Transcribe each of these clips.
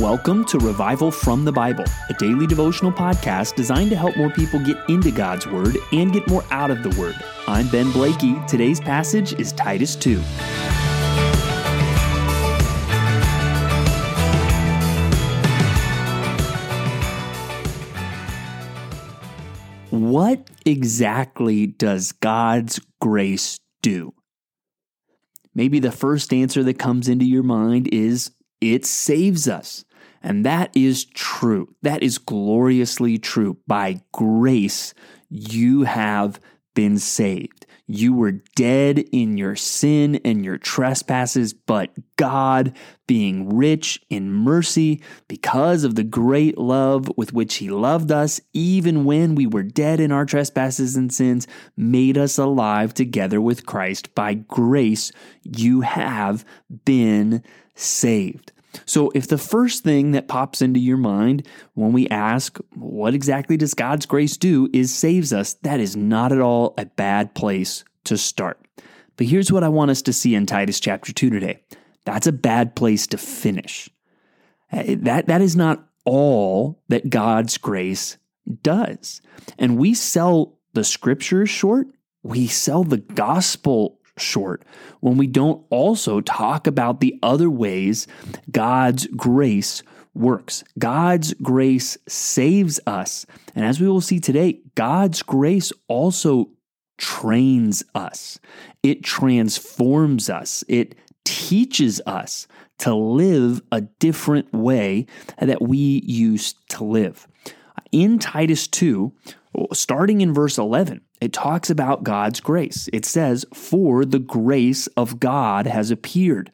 Welcome to Revival from the Bible, a daily devotional podcast designed to help more people get into God's Word and get more out of the Word. I'm Ben Blakey. Today's passage is Titus 2. What exactly does God's grace do? Maybe the first answer that comes into your mind is it saves us. And that is true. That is gloriously true. By grace, you have been saved. You were dead in your sin and your trespasses, but God, being rich in mercy, because of the great love with which He loved us, even when we were dead in our trespasses and sins, made us alive together with Christ. By grace, you have been saved. So, if the first thing that pops into your mind when we ask, what exactly does God's grace do, is saves us, that is not at all a bad place to start. But here's what I want us to see in Titus chapter 2 today that's a bad place to finish. Eh, that, that is not all that God's grace does. And we sell the scriptures short, we sell the gospel short when we don't also talk about the other ways God's grace works. God's grace saves us. And as we will see today, God's grace also trains us, it transforms us, it teaches us to live a different way that we used to live. In Titus 2, starting in verse 11, it talks about God's grace. It says, For the grace of God has appeared,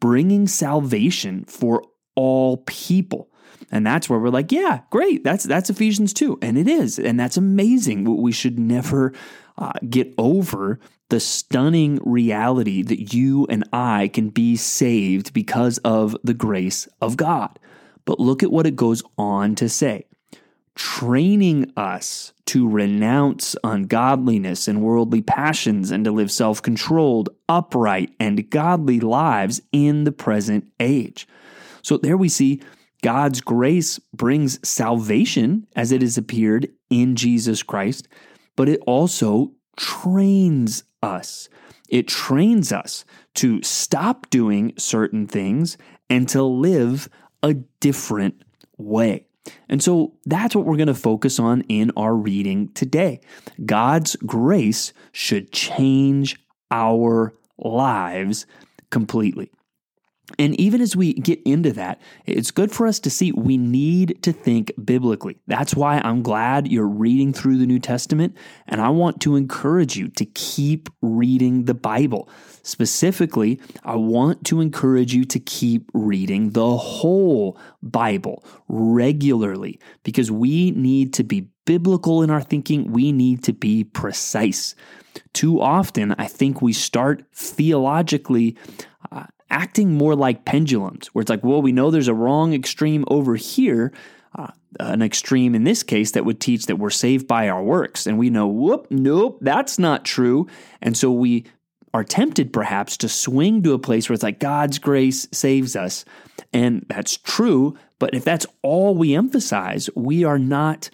bringing salvation for all people. And that's where we're like, yeah, great. That's that's Ephesians 2. And it is. And that's amazing. We should never uh, get over the stunning reality that you and I can be saved because of the grace of God. But look at what it goes on to say training us to renounce ungodliness and worldly passions and to live self controlled, upright, and godly lives in the present age. So there we see God's grace brings salvation as it has appeared in Jesus Christ, but it also trains us. It trains us to stop doing certain things and to live a different way. And so that's what we're going to focus on in our reading today. God's grace should change our lives completely. And even as we get into that, it's good for us to see we need to think biblically. That's why I'm glad you're reading through the New Testament, and I want to encourage you to keep reading the Bible. Specifically, I want to encourage you to keep reading the whole Bible regularly because we need to be biblical in our thinking, we need to be precise. Too often, I think we start theologically uh, acting more like pendulums, where it's like, well, we know there's a wrong extreme over here, uh, an extreme in this case that would teach that we're saved by our works. And we know, whoop, nope, that's not true. And so we are tempted perhaps to swing to a place where it's like God's grace saves us. And that's true. But if that's all we emphasize, we are not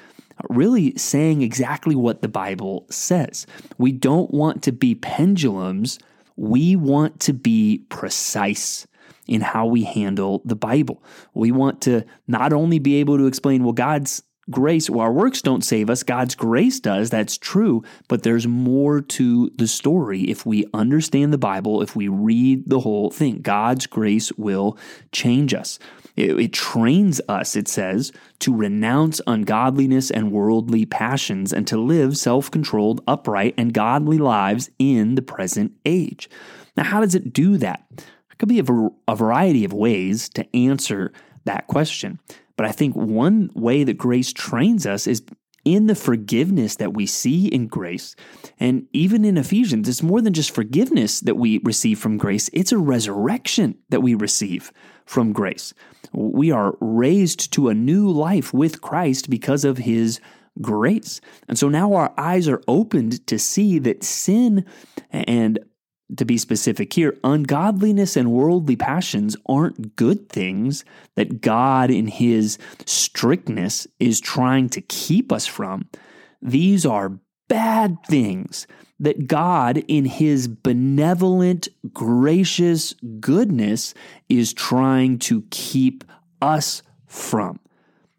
really saying exactly what the Bible says. We don't want to be pendulums we want to be precise in how we handle the Bible. We want to not only be able to explain, well, God's grace, well, our works don't save us, God's grace does, that's true, but there's more to the story if we understand the Bible, if we read the whole thing. God's grace will change us. It, it trains us, it says, to renounce ungodliness and worldly passions and to live self controlled, upright, and godly lives in the present age. Now, how does it do that? There could be a, ver- a variety of ways to answer that question. But I think one way that grace trains us is in the forgiveness that we see in grace. And even in Ephesians, it's more than just forgiveness that we receive from grace, it's a resurrection that we receive from grace. We are raised to a new life with Christ because of his grace. And so now our eyes are opened to see that sin and to be specific here, ungodliness and worldly passions aren't good things that God, in His strictness, is trying to keep us from. These are bad things that God, in His benevolent, gracious goodness, is trying to keep us from.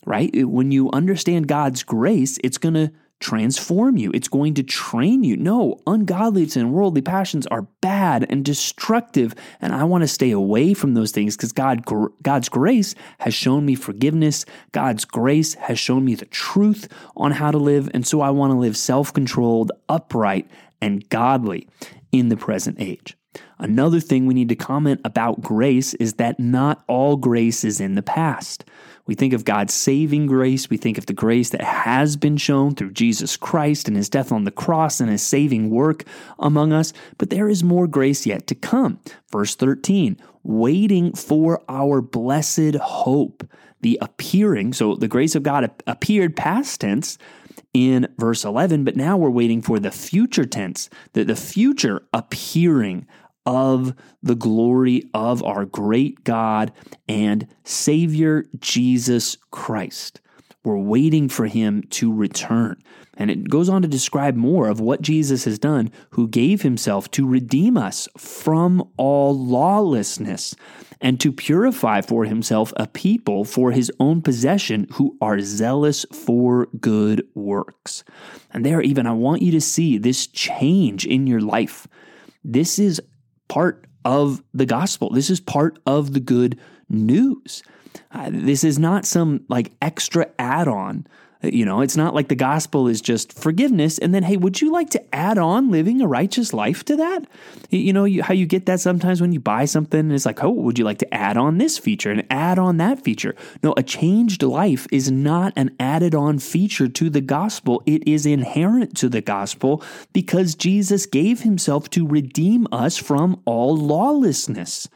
Right? When you understand God's grace, it's going to transform you. It's going to train you. No, ungodliness and worldly passions are bad and destructive, and I want to stay away from those things because God, God's grace has shown me forgiveness. God's grace has shown me the truth on how to live, and so I want to live self-controlled, upright, and godly in the present age. Another thing we need to comment about grace is that not all grace is in the past. We think of God's saving grace. We think of the grace that has been shown through Jesus Christ and his death on the cross and his saving work among us. But there is more grace yet to come. Verse 13, waiting for our blessed hope, the appearing. So the grace of God appeared past tense in verse 11, but now we're waiting for the future tense, the, the future appearing of the glory of our great God and Savior Jesus Christ. We're waiting for him to return. And it goes on to describe more of what Jesus has done, who gave himself to redeem us from all lawlessness and to purify for himself a people for his own possession who are zealous for good works. And there, even, I want you to see this change in your life. This is part of the gospel. This is part of the good news. Uh, this is not some like extra add on you know, it's not like the gospel is just forgiveness and then, hey, would you like to add on living a righteous life to that? You know, you, how you get that sometimes when you buy something and it's like, oh, would you like to add on this feature and add on that feature? No, a changed life is not an added on feature to the gospel. It is inherent to the gospel because Jesus gave himself to redeem us from all lawlessness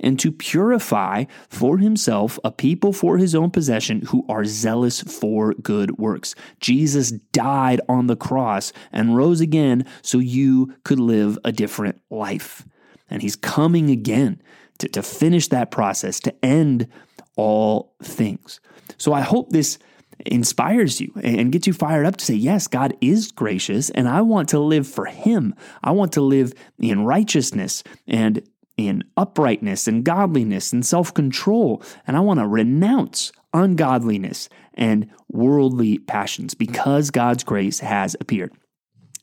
and to purify for himself a people for his own possession who are zealous for good works. Jesus died on the cross and rose again so you could live a different life. And he's coming again to, to finish that process, to end all things. So I hope this inspires you and gets you fired up to say, Yes, God is gracious, and I want to live for Him. I want to live in righteousness and in uprightness and godliness and self control. And I want to renounce ungodliness and worldly passions because God's grace has appeared.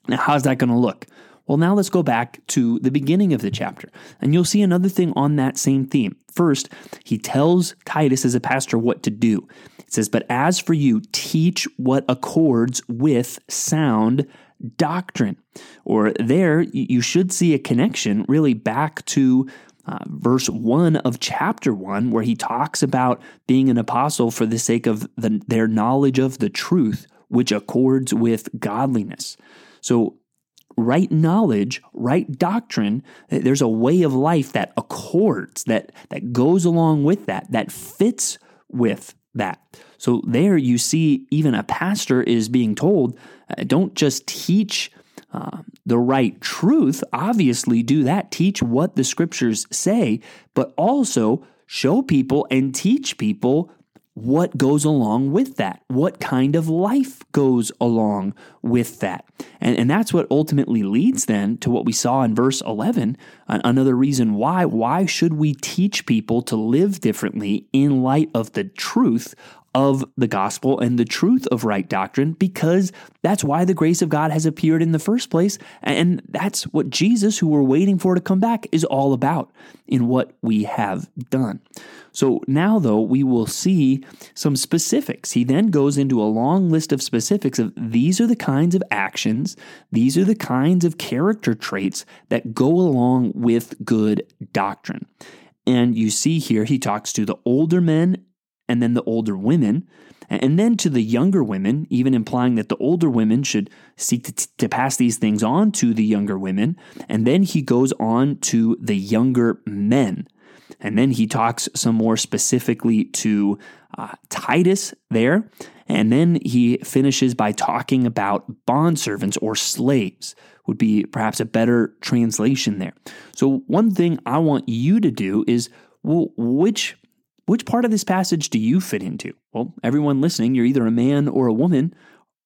Now, how's that going to look? Well, now let's go back to the beginning of the chapter, and you'll see another thing on that same theme. First, he tells Titus as a pastor what to do. It says, But as for you, teach what accords with sound doctrine. Or there, you should see a connection really back to uh, verse 1 of chapter 1, where he talks about being an apostle for the sake of the, their knowledge of the truth, which accords with godliness. So, right knowledge, right doctrine, there's a way of life that accords, that, that goes along with that, that fits with that. So there you see, even a pastor is being told, uh, don't just teach uh, the right truth. Obviously, do that. Teach what the scriptures say, but also show people and teach people what goes along with that, what kind of life goes along with that. And, and that's what ultimately leads then to what we saw in verse 11. Another reason why. Why should we teach people to live differently in light of the truth of the gospel and the truth of right doctrine because that's why the grace of God has appeared in the first place. And that's what Jesus, who we're waiting for to come back, is all about in what we have done. So now, though, we will see some specifics. He then goes into a long list of specifics of these are the kinds of actions, these are the kinds of character traits that go along with good doctrine. And you see here, he talks to the older men and then the older women, and then to the younger women, even implying that the older women should seek to, to, pass these things on to the younger women. And then he goes on to the younger men. And then he talks some more specifically to uh, Titus there. And then he finishes by talking about bondservants or slaves, would be perhaps a better translation there. So, one thing I want you to do is well, which which part of this passage do you fit into? Well, everyone listening, you're either a man or a woman.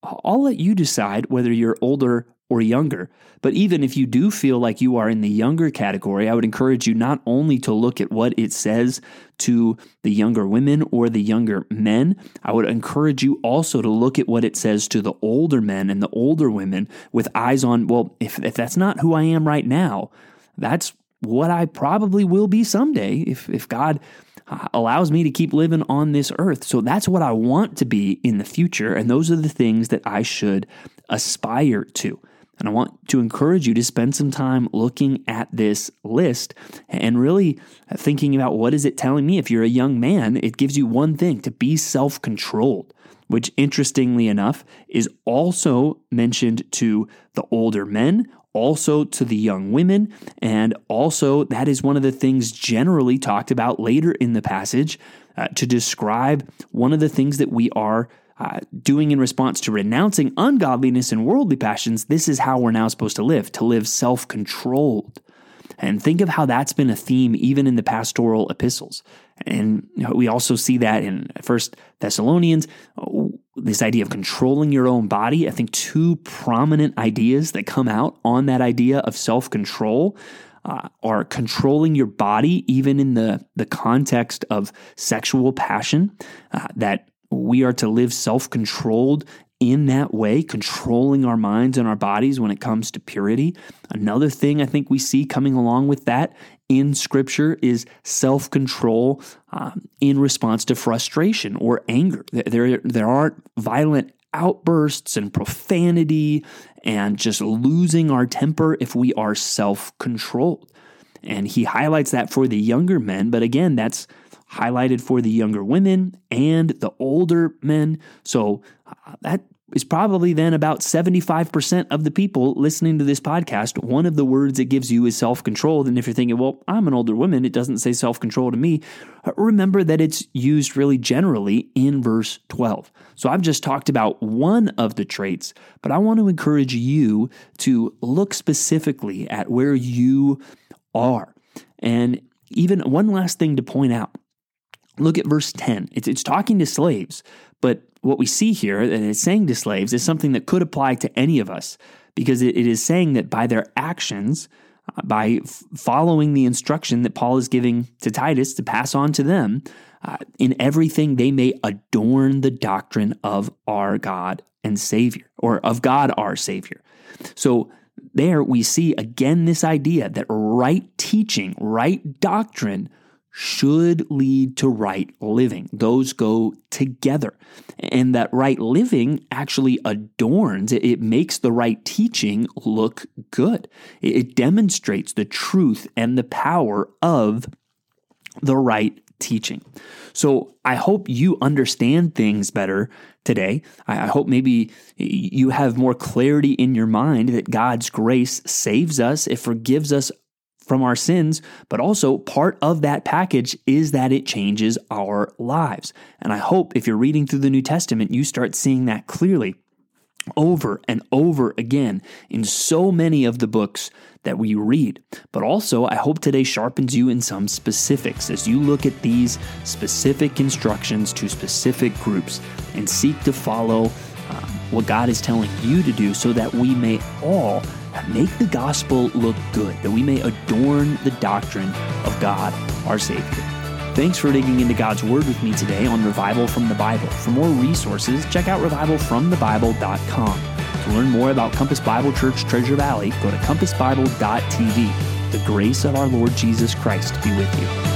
I'll let you decide whether you're older or younger. But even if you do feel like you are in the younger category, I would encourage you not only to look at what it says to the younger women or the younger men, I would encourage you also to look at what it says to the older men and the older women with eyes on, well, if, if that's not who I am right now, that's what I probably will be someday if, if God Uh, allows me to keep living on this earth. So that's what I want to be in the future. And those are the things that I should aspire to. And I want to encourage you to spend some time looking at this list and really thinking about what is it telling me. If you're a young man, it gives you one thing to be self controlled, which interestingly enough is also mentioned to the older men, also to the young women, and also that is one of the things generally talked about later in the passage uh, to describe one of the things that we are uh, doing in response to renouncing ungodliness and worldly passions, this is how we're now supposed to live, to live self controlled. And think of how that's been a theme even in the pastoral epistles. And we also see that in First Thessalonians, this idea of controlling your own body. I think two prominent ideas that come out on that idea of self control. Uh, are controlling your body, even in the, the context of sexual passion, uh, that we are to live self controlled in that way, controlling our minds and our bodies when it comes to purity. Another thing I think we see coming along with that in Scripture is self control um, in response to frustration or anger. There, there aren't violent outbursts and profanity and just losing our temper if we are self controlled. And he highlights that for the younger men, but again, that's highlighted for the younger women and the older men. So that is probably then about 75% of the people listening to this podcast. One of the words it gives you is self controlled. And if you're thinking, well, I'm an older woman, it doesn't say self control to me, uh, remember that it's used really generally in verse 12. So I've just talked about one of the traits, but I want to encourage you to look specifically at where you are. And even one last thing to point out Look at verse 10. It's, it's talking to slaves, but what we see here that it's saying to slaves is something that could apply to any of us because it, is saying that by their actions, uh, by f- following the instruction that Paul is giving to Titus to pass on to them, uh, in everything they may adorn the doctrine of our God and Savior, or of God our Savior. So there we see again this idea that right teaching, right doctrine should lead to right living. Those go together. And that right living actually adorns, it makes the right teaching look good. It demonstrates the truth and the power of the right teaching. So I hope you understand things better today. I hope maybe you have more clarity in your mind that God's grace saves us, it forgives us from our sins, but also part of that package is that it changes our lives. And I hope if you're reading through the New Testament, you start seeing that clearly over and over again in so many of the books that we read. But also, I hope today sharpens you in some specifics as you look at these specific instructions to specific groups and seek to follow um, what God is telling you to do so that we may all make the gospel look good, that we may adorn the doctrine of God, our Savior. Thanks for digging into God's Word with me today on Revival from the Bible. For more resources, check out revivalfromthebible.com. To learn more about Compass Bible Church Treasure Valley, go to compassbible.tv. The grace of our Lord Jesus Christ be with you.